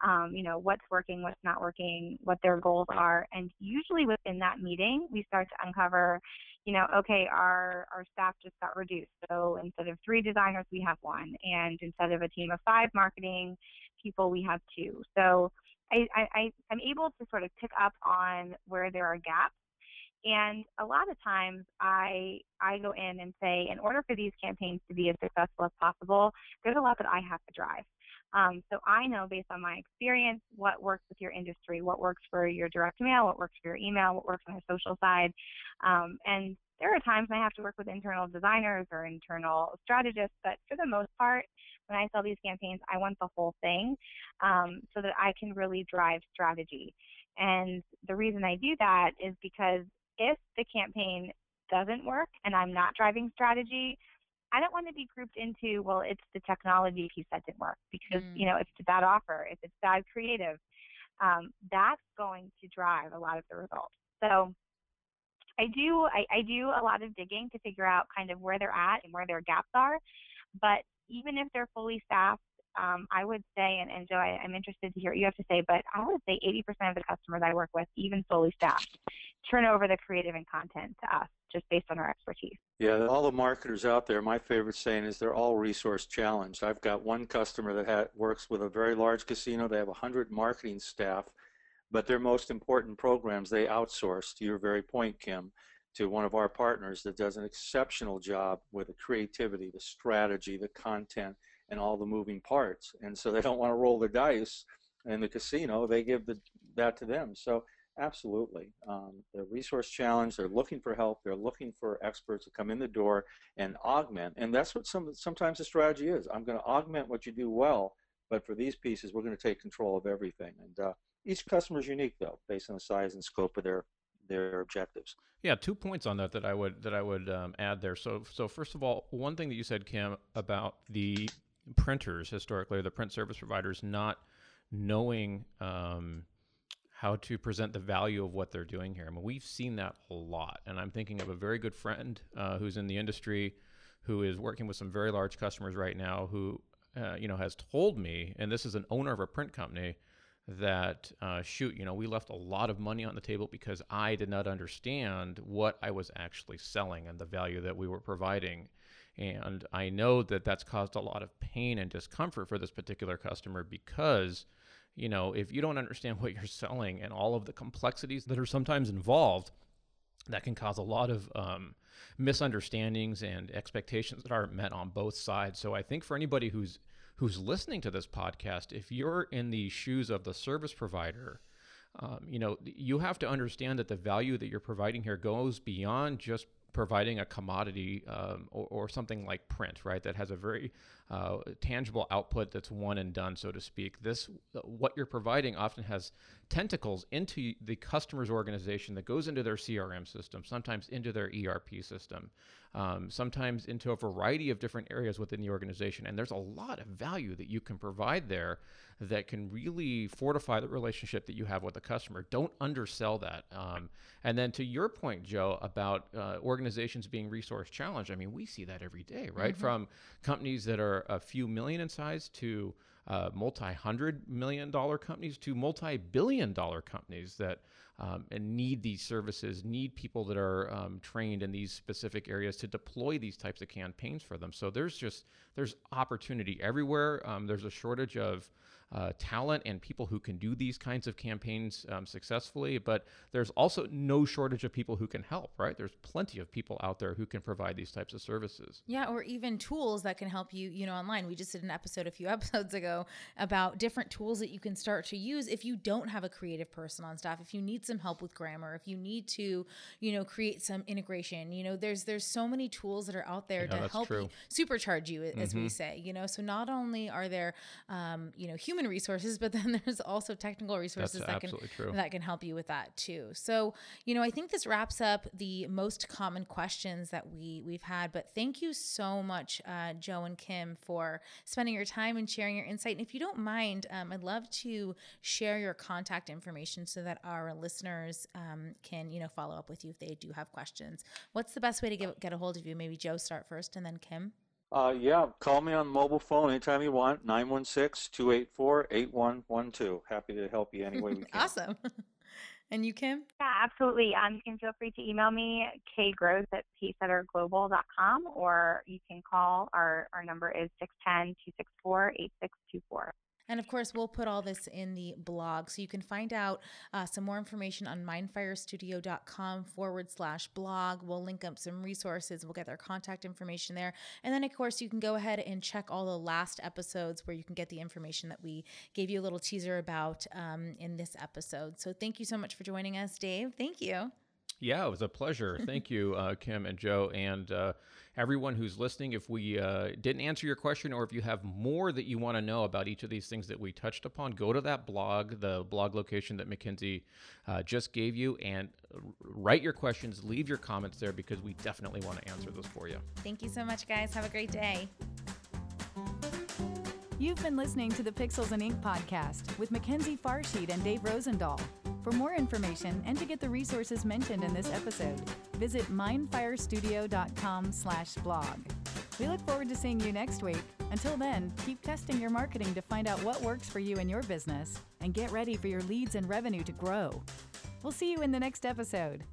um, you know, what's working, what's not working, what their goals are, and usually within that meeting, we start to uncover, you know, okay, our our staff just got reduced, so instead of three designers, we have one, and instead of a team of five marketing people, we have two. So I, I, I'm able to sort of pick up on where there are gaps. And a lot of times I, I go in and say, in order for these campaigns to be as successful as possible, there's a lot that I have to drive. Um, so I know based on my experience what works with your industry, what works for your direct mail, what works for your email, what works on your social side. Um, and there are times I have to work with internal designers or internal strategists, but for the most part, when I sell these campaigns, I want the whole thing um, so that I can really drive strategy. And the reason I do that is because if the campaign doesn't work and I'm not driving strategy, I don't want to be grouped into, well, it's the technology piece that didn't work because, mm. you know, if it's a bad offer, if it's bad creative, um, that's going to drive a lot of the results. So I do I, I do a lot of digging to figure out kind of where they're at and where their gaps are. But even if they're fully staffed, um, I would say, and, and Joe, I, am interested to hear what you have to say, but I would say 80% of the customers I work with, even fully staffed, turn over the creative and content to us just based on our expertise. Yeah, all the marketers out there, my favorite saying is they're all resource challenged. I've got one customer that ha- works with a very large casino. They have 100 marketing staff, but their most important programs they outsource, to your very point, Kim to one of our partners that does an exceptional job with the creativity, the strategy, the content, and all the moving parts. And so they don't want to roll the dice in the casino. They give the, that to them. So absolutely, um, the resource challenge. They're looking for help. They're looking for experts to come in the door and augment. And that's what some sometimes the strategy is. I'm going to augment what you do well, but for these pieces, we're going to take control of everything. And uh, each customer is unique, though, based on the size and scope of their their objectives. Yeah, two points on that that I would that I would um, add there. So, so first of all, one thing that you said, Kim, about the printers historically, or the print service providers not knowing um, how to present the value of what they're doing here. I mean, we've seen that a lot, and I'm thinking of a very good friend uh, who's in the industry, who is working with some very large customers right now, who uh, you know has told me, and this is an owner of a print company that uh, shoot you know we left a lot of money on the table because i did not understand what i was actually selling and the value that we were providing and i know that that's caused a lot of pain and discomfort for this particular customer because you know if you don't understand what you're selling and all of the complexities that are sometimes involved that can cause a lot of um, misunderstandings and expectations that aren't met on both sides. So i think for anybody who's who's listening to this podcast, if you're in the shoes of the service provider, um, you know, you have to understand that the value that you're providing here goes beyond just providing a commodity um, or, or, something like print, right? That has a very uh, tangible output that's one and done, so to speak. This, what you're providing, often has tentacles into the customer's organization that goes into their CRM system, sometimes into their ERP system, um, sometimes into a variety of different areas within the organization. And there's a lot of value that you can provide there that can really fortify the relationship that you have with the customer. Don't undersell that. Um, and then to your point, Joe, about uh, organizations being resource challenged, I mean, we see that every day, right? Mm-hmm. From companies that are a few million in size to uh, multi hundred million dollar companies to multi billion dollar companies that um, need these services, need people that are um, trained in these specific areas to deploy these types of campaigns for them. So there's just there's opportunity everywhere. Um, there's a shortage of uh, talent and people who can do these kinds of campaigns um, successfully. But there's also no shortage of people who can help, right? There's plenty of people out there who can provide these types of services. Yeah, or even tools that can help you, you know, online. We just did an episode a few episodes ago about different tools that you can start to use if you don't have a creative person on staff, if you need some help with grammar, if you need to, you know, create some integration. You know, there's there's so many tools that are out there Yeah, to help you supercharge you, as we Mhm. say. You know, so not only are there, um, you know, human resources, but then there's also technical resources That's that can true. that can help you with that too. So, you know, I think this wraps up the most common questions that we we've had. But thank you so much, uh, Joe and Kim, for spending your time and sharing your insight. And if you don't mind, um, I'd love to share your contact information so that our listeners um, can, you know, follow up with you if they do have questions. What's the best way to get get a hold of you? Maybe Joe start first, and then Kim. Uh, yeah, call me on mobile phone anytime you want, 916-284-8112. Happy to help you any way we can. awesome. and you, Kim? Yeah, absolutely. Um, you can feel free to email me, kgross at pacesetterglobal.com, or you can call. Our, our number is 610-264-8624. And of course, we'll put all this in the blog. So you can find out uh, some more information on mindfirestudio.com forward slash blog. We'll link up some resources. We'll get their contact information there. And then, of course, you can go ahead and check all the last episodes where you can get the information that we gave you a little teaser about um, in this episode. So thank you so much for joining us, Dave. Thank you. Yeah, it was a pleasure. Thank you, uh, Kim and Joe, and uh, everyone who's listening. If we uh, didn't answer your question, or if you have more that you want to know about each of these things that we touched upon, go to that blog, the blog location that Mackenzie uh, just gave you, and write your questions, leave your comments there because we definitely want to answer those for you. Thank you so much, guys. Have a great day. You've been listening to the Pixels and Ink podcast with Mackenzie Farsheet and Dave Rosendahl. For more information and to get the resources mentioned in this episode, visit mindfirestudio.com slash blog. We look forward to seeing you next week. Until then, keep testing your marketing to find out what works for you and your business and get ready for your leads and revenue to grow. We'll see you in the next episode.